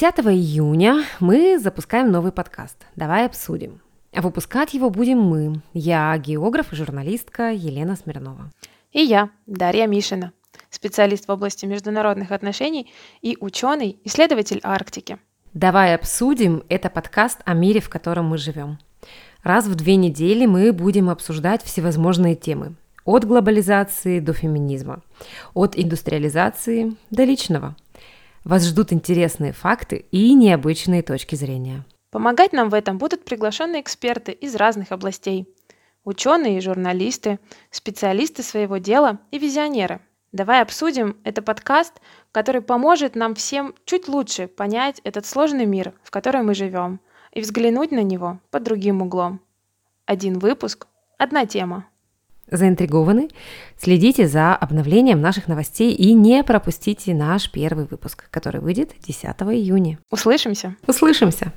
10 июня мы запускаем новый подкаст «Давай обсудим». А выпускать его будем мы, я, географ и журналистка Елена Смирнова. И я, Дарья Мишина, специалист в области международных отношений и ученый, исследователь Арктики. «Давай обсудим» — это подкаст о мире, в котором мы живем. Раз в две недели мы будем обсуждать всевозможные темы. От глобализации до феминизма, от индустриализации до личного. Вас ждут интересные факты и необычные точки зрения. Помогать нам в этом будут приглашенные эксперты из разных областей. Ученые и журналисты, специалисты своего дела и визионеры. Давай обсудим. Это подкаст, который поможет нам всем чуть лучше понять этот сложный мир, в котором мы живем, и взглянуть на него под другим углом. Один выпуск, одна тема. Заинтригованы? Следите за обновлением наших новостей и не пропустите наш первый выпуск, который выйдет 10 июня. Услышимся! Услышимся!